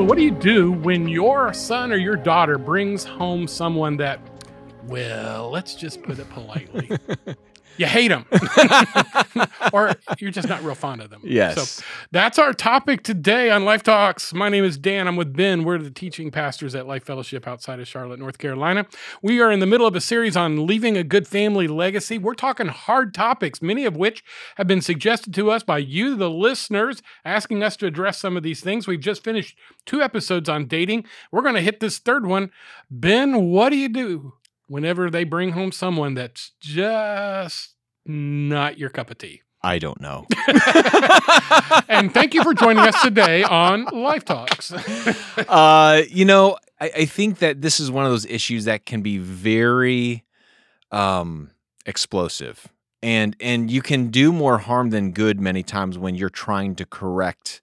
So, what do you do when your son or your daughter brings home someone that, well, let's just put it politely, you hate them, or you're just not real fond of them? Yes. So, that's our topic today on Life Talks. My name is Dan. I'm with Ben. We're the teaching pastors at Life Fellowship outside of Charlotte, North Carolina. We are in the middle of a series on leaving a good family legacy. We're talking hard topics, many of which have been suggested to us by you, the listeners, asking us to address some of these things. We've just finished two episodes on dating. We're going to hit this third one. Ben, what do you do whenever they bring home someone that's just not your cup of tea? I don't know. and thank you for joining us today on Life Talks. uh, you know, I, I think that this is one of those issues that can be very um, explosive, and and you can do more harm than good many times when you're trying to correct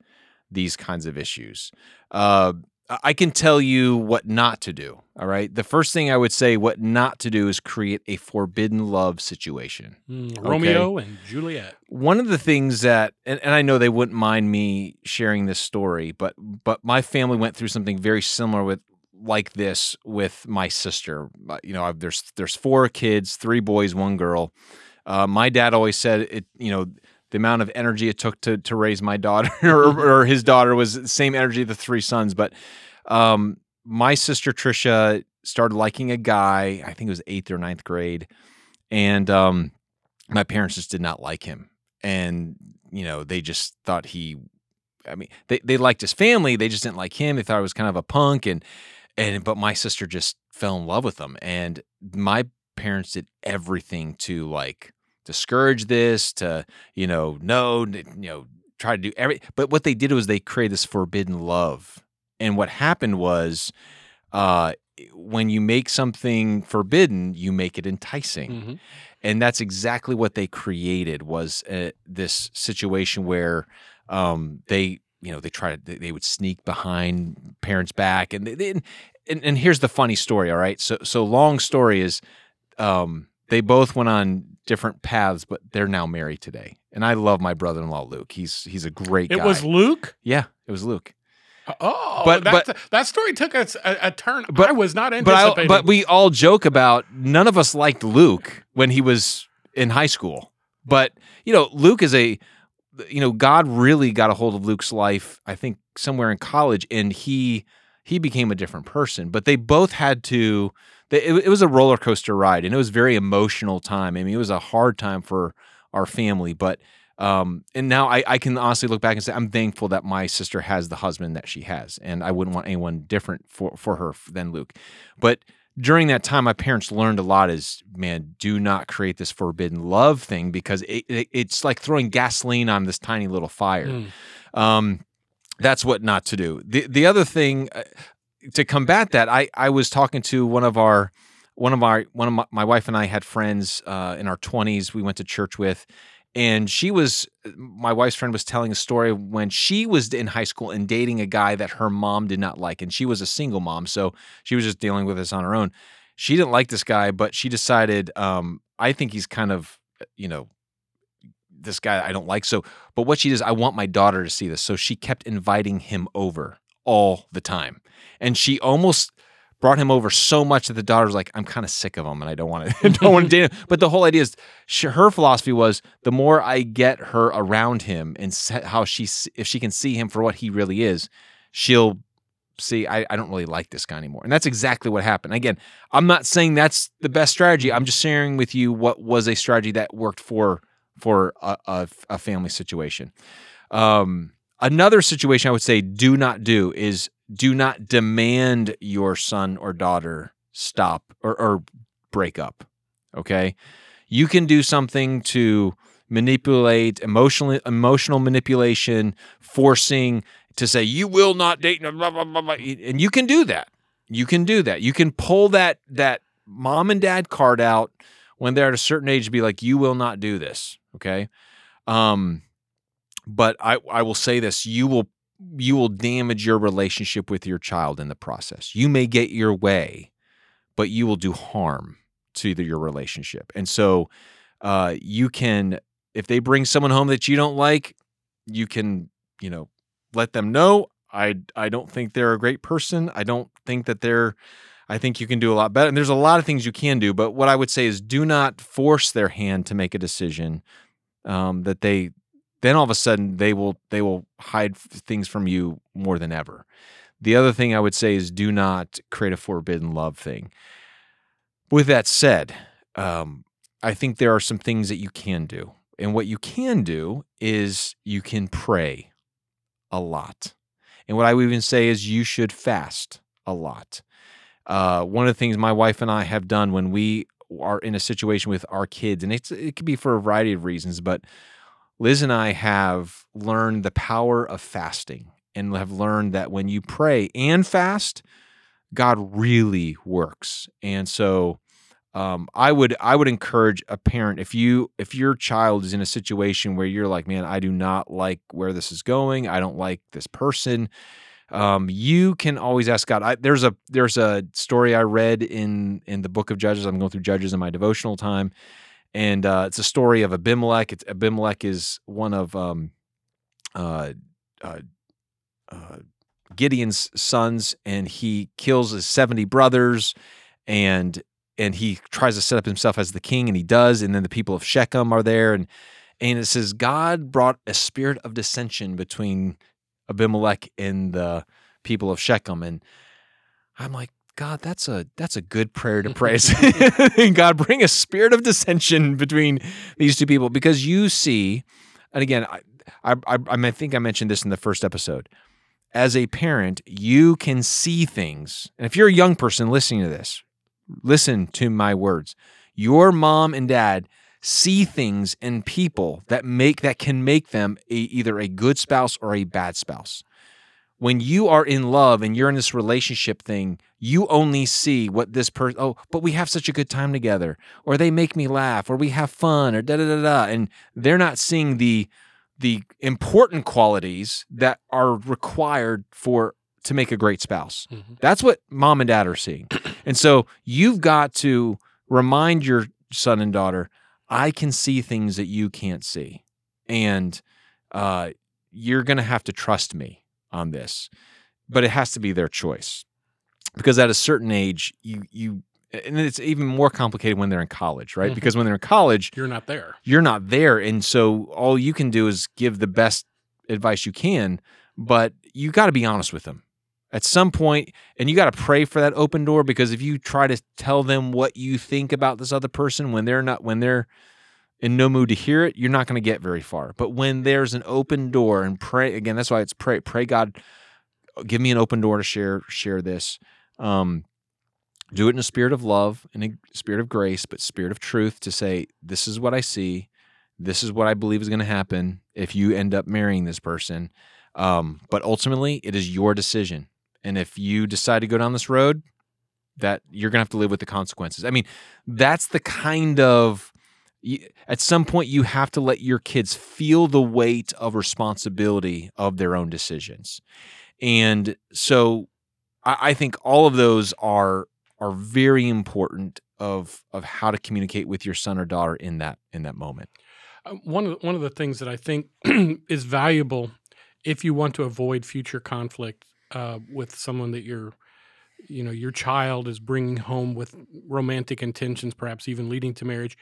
these kinds of issues. Uh, I- can tell you what not to do. All right. The first thing I would say, what not to do, is create a forbidden love situation. Mm, Romeo and Juliet. one of the things that and, and i know they wouldn't mind me sharing this story but but my family went through something very similar with like this with my sister Uh, you know I've, there's there's four kids three boys one girl uh, my dad always said it you know the amount of energy it took to to raise my daughter or, or his daughter was the same energy the three sons but um my sister trisha started liking a guy i think it was eighth or ninth grade and um my parents just did not like him and you know they just thought he i mean they, they liked his family they just didn't like him they thought he was kind of a punk and and but my sister just fell in love with him and my parents did everything to like discourage this to you know no you know try to do every but what they did was they created this forbidden love. And what happened was uh when you make something forbidden you make it enticing. Mhm. and that's exactly what they created was uh, this situation where um, they you know they try to they, they would sneak behind parents back and they, they and, and here's the funny story all right? So so long story is um, they both went on different paths but they're now married today and i love my brother-in-law luke he's he's a great It guy was Luke. yeah it was luke uh, Oh, But- but, but- that story took a, a, turn But- I was not but anticipating. but we all joke about none of us liked Luke when he was in high school. But you know, Luke is a you know, God really got a hold of Luke's life, I think somewhere in college and he he became a different person. But they both had to it, it was a roller coaster ride and it was a very emotional time. I mean, it was a hard time for our family, but um, and now I, I can honestly look back and say I'm thankful that my sister has the husband that she has, and I wouldn't want anyone different for for her than Luke. But during that time, my parents learned a lot. Is man, do not create this forbidden love thing because it, it, it's like throwing gasoline on this tiny little fire. Mm. Um, that's what not to do. The the other thing uh, to combat that, I I was talking to one of our one of our one of my, my wife and I had friends uh, in our twenties. We went to church with, and she was my wife's friend was telling a story when she was in high school and dating a guy that her mom did not like, and she was a single mom, so she was just dealing with this on her own. She didn't like this guy, but she decided, um, I think he's kind of, you know, this guy I don't like. So, but what she does, I want my daughter to see this. So she kept inviting him over all the time. And she almost brought him over so much that the daughter was like, I'm kind of sick of him and I don't want to don't want to date him. But the whole idea is she, her philosophy was the more I get her around him and how she if she can see him for what he really is, she'll see I, I don't really like this guy anymore. And that's exactly what happened. Again, I'm not saying that's the best strategy. I'm just sharing with you what was a strategy that worked for for a, a, a family situation. Um, another situation I would say do not do is do not demand your son or daughter stop or, or break up. Okay. You can do something to manipulate emotional emotional manipulation, forcing to say you will not date blah, blah, blah, and you can do that. You can do that. You can pull that that mom and dad card out when they're at a certain age to be like you will not do this, okay? Um but I I will say this, you will you will damage your relationship with your child in the process. You may get your way, but you will do harm to the, your relationship. And so uh, you can, if they bring someone home that you don't like, you can, you know, let them know. I I don't think they're a great person. I don't think that they're I think you can do a lot better. And there's a lot of things you can do, but what I would say is do not force their hand to make a decision um, that they then all of a sudden they will they will hide things from you more than ever. The other thing I would say is do not create a forbidden love thing. With that said, um, I think there are some things that you can do. And what you can do is you can pray a lot. And what I would even say is you should fast a lot. Uh, one of the things my wife and I have done when we are in a situation with our kids, and it's, it could be for a variety of reasons, but Liz and I have learned the power of fasting and have learned that when you pray and fast, God really works. And so um, I would I would encourage a parent if you if your child is in a situation where you're like, man, I do not like where this is going. I don't like this person. Um, you can always ask God. I, there's a there's a story I read in in the book of Judges. I'm going through Judges in my devotional time, and uh, it's a story of Abimelech. It's, Abimelech is one of um, uh, uh, uh, Gideon's sons, and he kills his seventy brothers, and and he tries to set up himself as the king, and he does, and then the people of Shechem are there, and and it says God brought a spirit of dissension between Abimelech and the people of Shechem, and I'm like, God, that's a that's a good prayer to pray. God, bring a spirit of dissension between these two people because you see, and again, I, I, I, I think I mentioned this in the first episode. As a parent, you can see things, and if you're a young person listening to this, listen to my words. Your mom and dad see things in people that make that can make them a, either a good spouse or a bad spouse. When you are in love and you're in this relationship thing, you only see what this person. Oh, but we have such a good time together, or they make me laugh, or we have fun, or da da da da, and they're not seeing the the important qualities that are required for to make a great spouse. Mm-hmm. That's what mom and dad are seeing. and so you've got to remind your son and daughter, I can see things that you can't see. And uh, you're going to have to trust me on this. But it has to be their choice. Because at a certain age, you you and it's even more complicated when they're in college, right? Mm-hmm. Because when they're in college, you're not there. You're not there. And so all you can do is give the best advice you can, but you got to be honest with them at some point and you got to pray for that open door because if you try to tell them what you think about this other person when they're not when they're in no mood to hear it you're not going to get very far. But when there's an open door and pray again that's why it's pray pray god give me an open door to share share this. Um, do it in a spirit of love in a spirit of grace but spirit of truth to say this is what i see. This is what i believe is going to happen if you end up marrying this person. Um, but ultimately it is your decision. And if you decide to go down this road, that you're going to have to live with the consequences. I mean, that's the kind of at some point you have to let your kids feel the weight of responsibility of their own decisions. And so I, think all of those are are very important of of how to communicate with your son or daughter in that in that moment. Uh, one of the, one of the things that I think is valuable if you want to avoid future conflict uh, with someone that you're you know your child is bringing home with romantic intentions perhaps even leading to marriage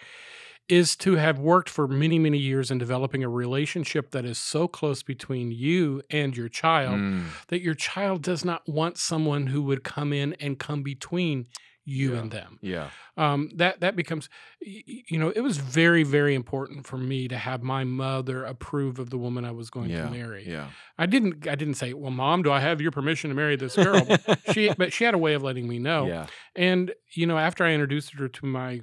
is to have worked for many many years in developing a relationship that is so close between you and your child mm. that your child does not want someone who would come in and come between you yeah. and them. Yeah. Um, that that becomes, you know, it was very very important for me to have my mother approve of the woman I was going yeah. to marry. Yeah. I didn't I didn't say, well, mom, do I have your permission to marry this girl? she but she had a way of letting me know. Yeah. And you know, after I introduced her to my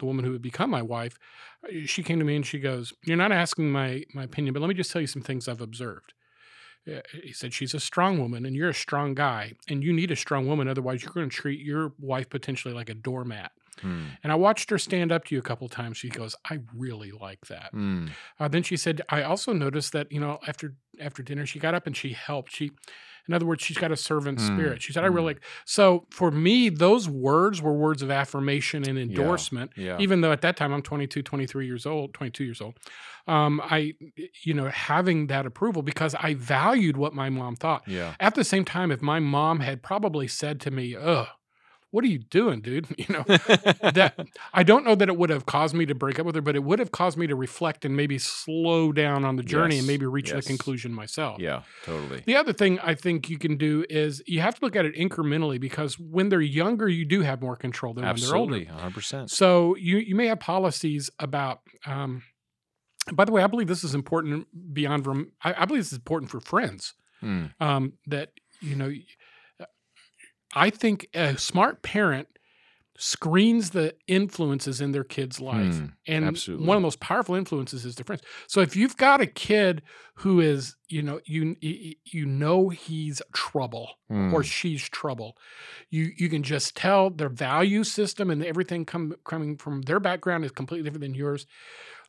the woman who would become my wife, uh, she came to me and she goes, "You're not asking my my opinion, but let me just tell you some things I've observed." He said she's a strong woman and you're a strong guy and you need a strong woman otherwise you're going to treat your wife potentially like a doormat Hmm. And I watched her stand up to you a couple times. She goes, "I really like that." Hmm. Uh, then she said, "I also noticed that you know after after dinner she got up and she helped. She, in other words, she's got a servant Mm, spirit." She said, "I really mm. like." So for me, those words were words of affirmation and endorsement. Yeah. Even though at that time I'm 22, 23 years old, 22 years old, um, I, you know, having that approval because I valued what my mom thought. yeah. At the same time, if my mom had probably said to me, "Ugh, what are you doing, dude?" You know, that I don't know that it would have caused me to break up with her, but it would have caused me to reflect and maybe slow down on the journey and maybe reach yes. the conclusion myself. yeah. Totally. The other thing I think you can do is you have to look at it incrementally because when they're younger, you do have more control than when they're older. Absolutely. 100. percent So you you may have policies about. Um, by the way, I believe this is important beyond from. I, I believe this is important for friends. Hmm. Um, that you know, I think a smart parent screens the influences in their kid's life, Hmm, and absolutely. one of the most powerful influences is their friends. So if you've got a kid who is, you know, you you, know he's trouble Hmm. or she's trouble. You you can just tell their value system and everything come, coming from their background is completely different than yours.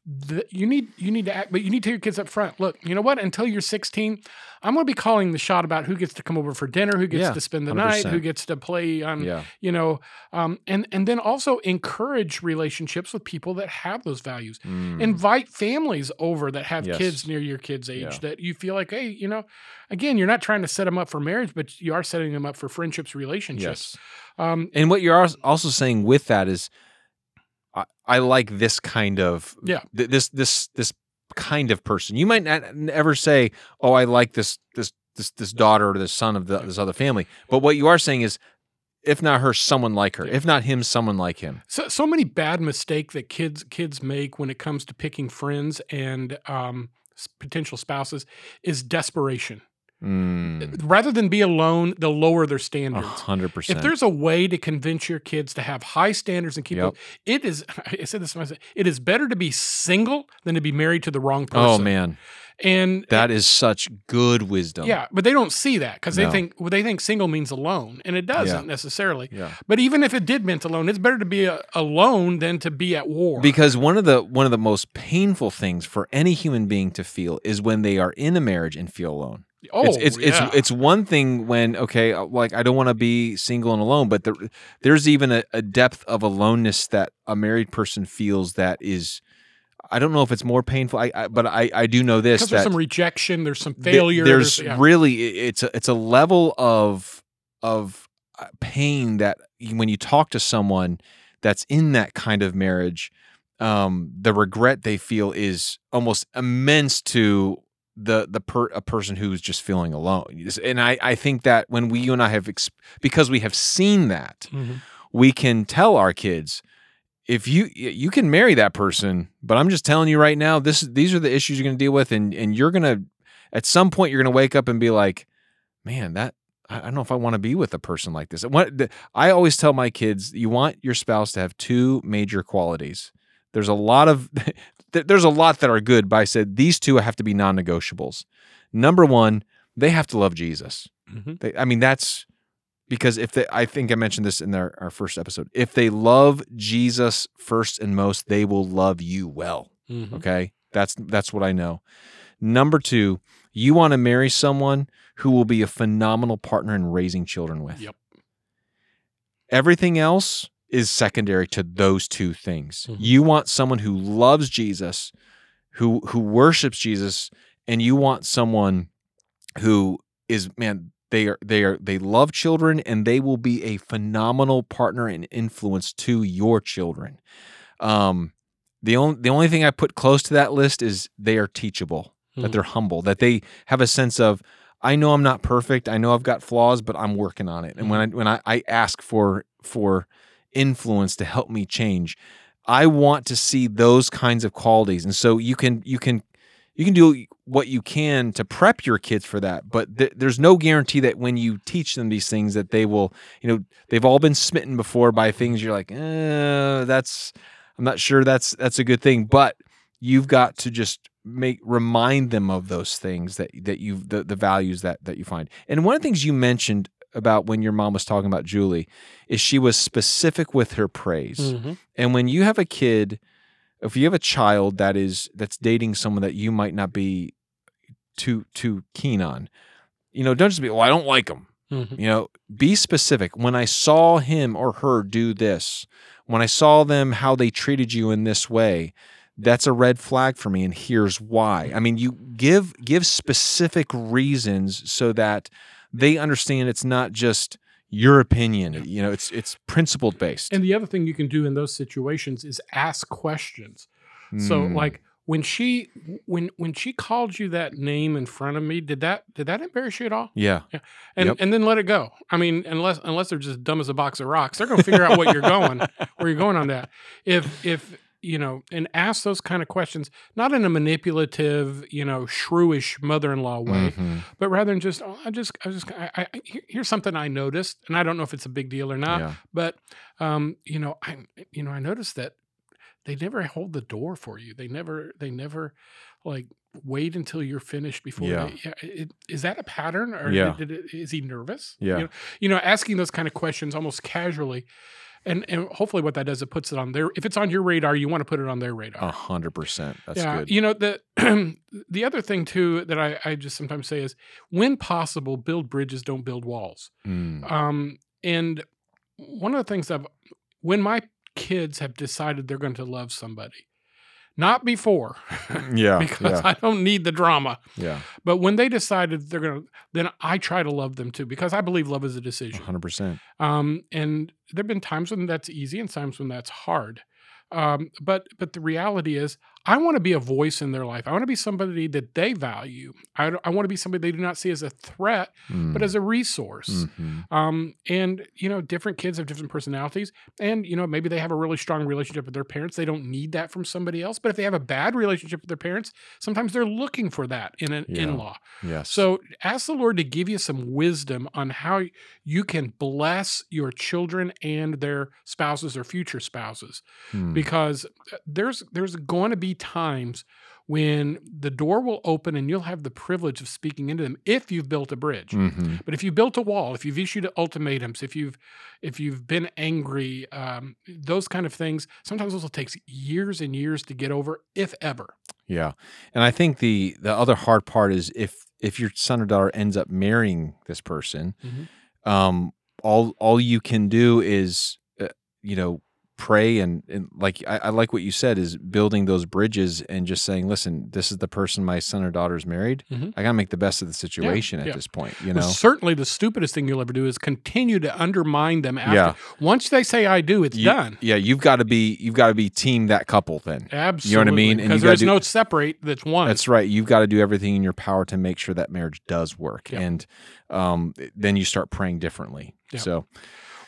The, you need you need to act, but you need to tell your kids up front. Look, you know what? Until you're 16, I'm going to be calling the shot about who gets to come over for dinner, who gets Yeah, to spend the night, who gets to play on, yeah. you know, um, and and then also encourage relationships with people that have those values Hmm. invite families over that have Yes. kids near your kids age Yeah. that you feel like hey you know again you're not trying to set them up for marriage but you are setting them up for friendships relationships yes. um And what you're also saying with that is, I, I like this kind of Yeah. th- this this this kind of person. You might not ever say, "Oh, I like this this this this daughter or this son of the, this other family," but what you are saying is, if not her, someone like her. If not him, someone like him. so, so many bad mistake that kids kids make when it comes to picking friends and um potential spouses is desperation Mm, rather than be alone they'll lower their standards hundred percent. if there's a way to convince your kids to have high standards and keep Yep. it is I said this myself, it is better to be single than to be married to the wrong person. oh man, And that is such good wisdom. yeah, but they don't see that because they think well, they think single means alone, and it doesn't necessarily. yeah. But even if it did mean alone, it's better to be a, alone than to be at war. Because one of the one of the most painful things for any human being to feel is when they are in a marriage and feel alone. Oh, it's it's, yeah. it's it's one thing when okay, uh, like I don't want to be single and alone, but there, there's even a, a depth of aloneness that a married person feels that is. I don't know if it's more painful, I, I but I I do know this that there's some rejection, there's some th- failure. there's yeah. really it's a, it's a level of of uh, pain that when you talk to someone that's in that kind of marriage, um, the regret they feel is almost immense to the the per, a person who's just feeling alone. And I I think that when we you and I have ex- because we have seen that Mhm. we can tell our kids if you you can marry that person but i'm just telling you right now this these are the issues you're going to deal with and and you're going to at some point you're going to wake up and be like man that i I don't know if i want to be with a person like this what i always tell my kids you want your spouse to have two major qualities there's a lot of th- there's a lot that are good but i said these two have to be non-negotiables number one they have to love jesus Mhm. they, I mean, that's because if they, I think I mentioned this in our, our first episode. If they love Jesus first and most, they will love you well. Mhm. Okay, that's that's what I know. Number two, you want to marry someone who will be a phenomenal partner in raising children with. Yep. Everything else is secondary to those two things. Mhm. You want someone who loves Jesus, who who worships Jesus, and you want someone who is man they are they are they love children and they will be a phenomenal partner and influence to your children. Um the only the only thing I put close to that list is they are teachable, that Mhm. they're humble, that they have a sense of I know I'm not perfect, I know I've got flaws, but I'm working on it. And when I when I, I ask for for influence to help me change, I want to see those kinds of qualities. And so you can you can you can do what you can to prep your kids for that but th- there's no guarantee that when you teach them these things that they will you know they've all been smitten before by things you're like eh, that's i'm not sure that's that's a good thing. But you've got to just make remind them of those things that that you the, the values that that you find. And one of the things you mentioned about when your mom was talking about Julie is she was specific with her praise. Mhm. And when you have a kid, if you have a child that is that's dating someone that you might not be too too keen on, you know, don't just be, well, I don't like him. Mhm. You know, be specific. When I saw him or her do this, when I saw them how they treated you in this way, that's a red flag for me and here's why. I mean, you give give specific reasons so that they understand it's not just your opinion. You know, it's it's principled based. And the other thing you can do in those situations is ask questions. So Mm. like when she when when she called you that name in front of me, did that did that embarrass you at all? yeah. And Yep. and then let it go. I mean, unless unless they're just dumb as a box of rocks, they're gonna figure out what you're going where you're going on that. If if you know, and ask those kind of questions, not in a manipulative, you know, shrewish mother-in-law way, Mhm. but rather than just, oh, I just, I just, I, I, here's something I noticed, and I don't know if it's a big deal or not, yeah. but um, you know, I, you know, I noticed that they never hold the door for you. They never, they never, like wait until you're finished before. Yeah. They, yeah it, is that a pattern, or Yeah. did it, is he nervous? Yeah. You know, you know, asking those kind of questions almost casually. And, and hopefully what that does it puts it on their if it's on your radar you want to put it on their radar A hundred percent. That's yeah, good. you know the the other thing too that I, I just sometimes say is when possible, build bridges, don't build walls. Mm. Um, and one of the things I've when my kids have decided they're going to love somebody, not before, Yeah. because yeah. I don't need the drama, Yeah. but when they decided they're going to, then I try to love them too because I believe love is a decision. hundred percent. Um, and there've been times when that's easy and times when that's hard. Um, but but the reality is, I want to be a voice in their life. I want to be somebody that they value. I, I want to be somebody they do not see as a threat, but as a resource. Mhm. Um, and you know, different kids have different personalities, and you know, maybe they have a really strong relationship with their parents. They don't need that from somebody else. But if they have a bad relationship with their parents, sometimes they're looking for that in an Yeah. in-law. Yes. So ask the Lord to give you some wisdom on how you can bless your children and their spouses or future spouses, Hmm. because uh, there's there's going to be times when the door will open and you'll have the privilege of speaking into them if you've built a bridge. Mhm. But if you've built a wall, if you've issued ultimatums, if you've if you've been angry, um, those kind of things, sometimes those will take years and years to get over, if ever. Yeah. And I think the the other hard part is if if your son or daughter ends up marrying this person, Mhm. um, all all you can do is uh, you know pray and, and like I, I like what you said is building those bridges and just saying listen this is the person my son or daughter's married Mhm. i gotta make the best of the situation at yeah. this point you Well, know certainly the stupidest thing you'll ever do is continue to undermine them after. Yeah. Once they say I do, it's You- done. yeah you've got to be you've got to be team that couple then Absolutely. mean? And you Because gotta there's do- no separate that's one. That's right. You've got to do everything in your power to make sure that marriage does work, Yeah. and um, then you start praying differently. Yeah. So,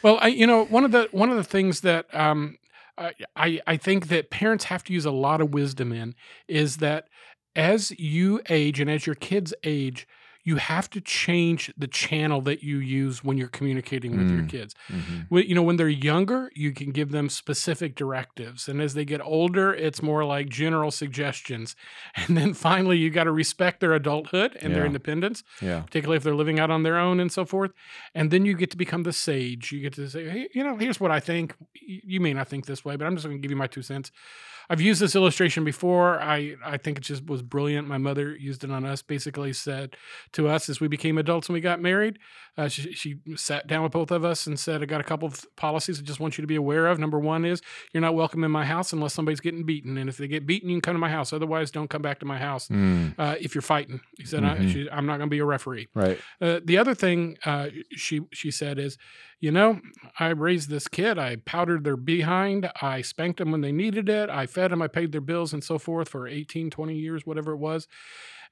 Well, I, you know, one of the one of the things that um, I, I I think that parents have to use a lot of wisdom in is that as you age and as your kids age, you have to change the channel that you use when you're communicating with your Mm. kids. mhm. When- you know, when they're younger, you can give them specific directives, and as they get older, it's more like general suggestions. And then finally, you got to respect their adulthood and their independence yeah, particularly if they're living out on their own and so forth. And then you get to become the sage. You get to say, hey, you know, here's what I think. You may not think this way, but I'm just going to give you my two cents. I've used this illustration before. I, I think it just was brilliant. My mother used it on us. Basically, said to us as we became adults and we got married, uh, she, she sat down with both of us and said, I got a couple of policies I just want you to be aware of. Number one is you're not welcome in my house unless somebody's getting beaten. And if they get beaten, you can come to my house. Otherwise, don't come back to my house Mm, uh, if you're fighting. He said, I, Mhm. she, I'm not going to be a referee. right. Uh, the other thing uh, she she said is, you know, I raised this kid. I powdered their behind. I spanked them when they needed it. I fed them. I paid their bills and so forth for 18, 20 years, whatever it was.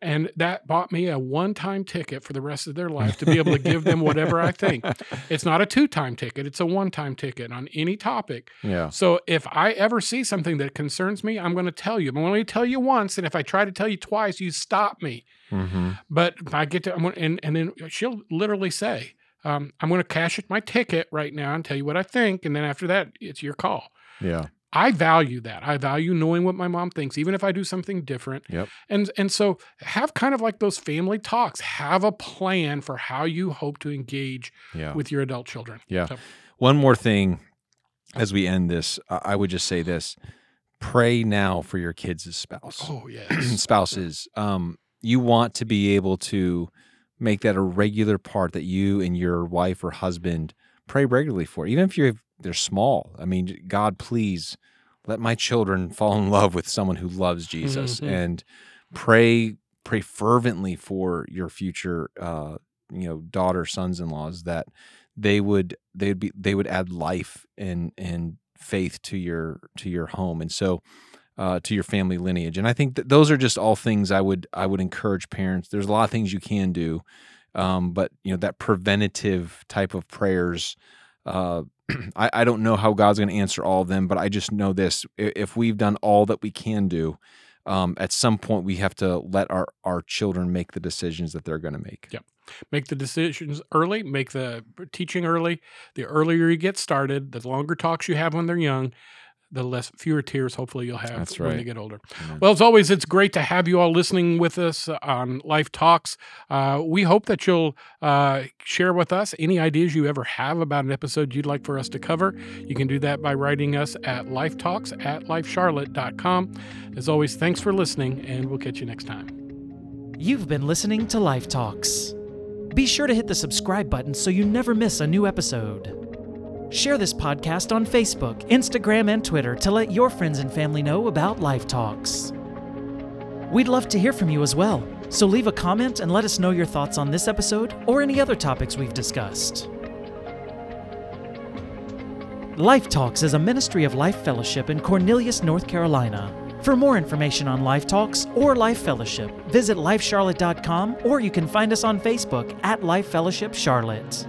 And that bought me a one-time ticket for the rest of their life to be able to give them whatever I think. It's not a two-time ticket. It's a one-time ticket on any topic. Yeah, So if I ever see something that concerns me, I'm going to tell you. I'm going to tell you once, and if I try to tell you twice, you stop me. hmm But I get to, and, and then she'll literally say, um, I'm going to cash it my ticket right now and tell you what I think. And then after that, it's your call. yeah, I value that. I value knowing what my mom thinks, even if I do something different. Yep. And and so have kind of like those family talks. Have a plan for how you hope to engage Yeah. with your adult children. Yeah. So- One more thing as we end this, I would just say this pray now for your kids' spouse. oh yes. spouses. Um, you want to be able to make that a regular part that you and your wife or husband pray regularly for, even if you're they're small. I mean, God, please let my children fall in love with someone who loves Jesus Mhm. and pray pray fervently for your future uh you know daughter sons in laws that they would they'd be they would add life and and faith to your to your home and so uh, to your family lineage. And I think that those are just all things I would I would encourage parents. There's a lot of things you can do, um, but you know that preventative type of prayers. Uh, I, I don't know how God's going to answer all of them, but I just know this: if we've done all that we can do, um, at some point we have to let our our children make the decisions that they're going to make. Yep. Make the decisions early, make the teaching early. The earlier you get started, the longer talks you have when they're young, the less fewer tears hopefully you'll have That's when they right. get older. Amen. Well, as always, it's great to have you all listening with us on Life Talks. Uh, we hope that you'll uh, share with us any ideas you ever have about an episode you'd like for us to cover. You can do that by writing us at lifetalks at lifecharlotte.com. As always, thanks for listening, and we'll catch you next time. You've been listening to Life Talks. Be sure to hit the subscribe button so you never miss a new episode. Share this podcast on Facebook, Instagram, and Twitter to let your friends and family know about Life Talks. We'd love to hear from you as well, so leave a comment and let us know your thoughts on this episode or any other topics we've discussed. Life Talks is a ministry of Life Fellowship in Cornelius, North Carolina. For more information on Life Talks or Life Fellowship, visit lifecharlotte.com or you can find us on Facebook at Life Fellowship Charlotte.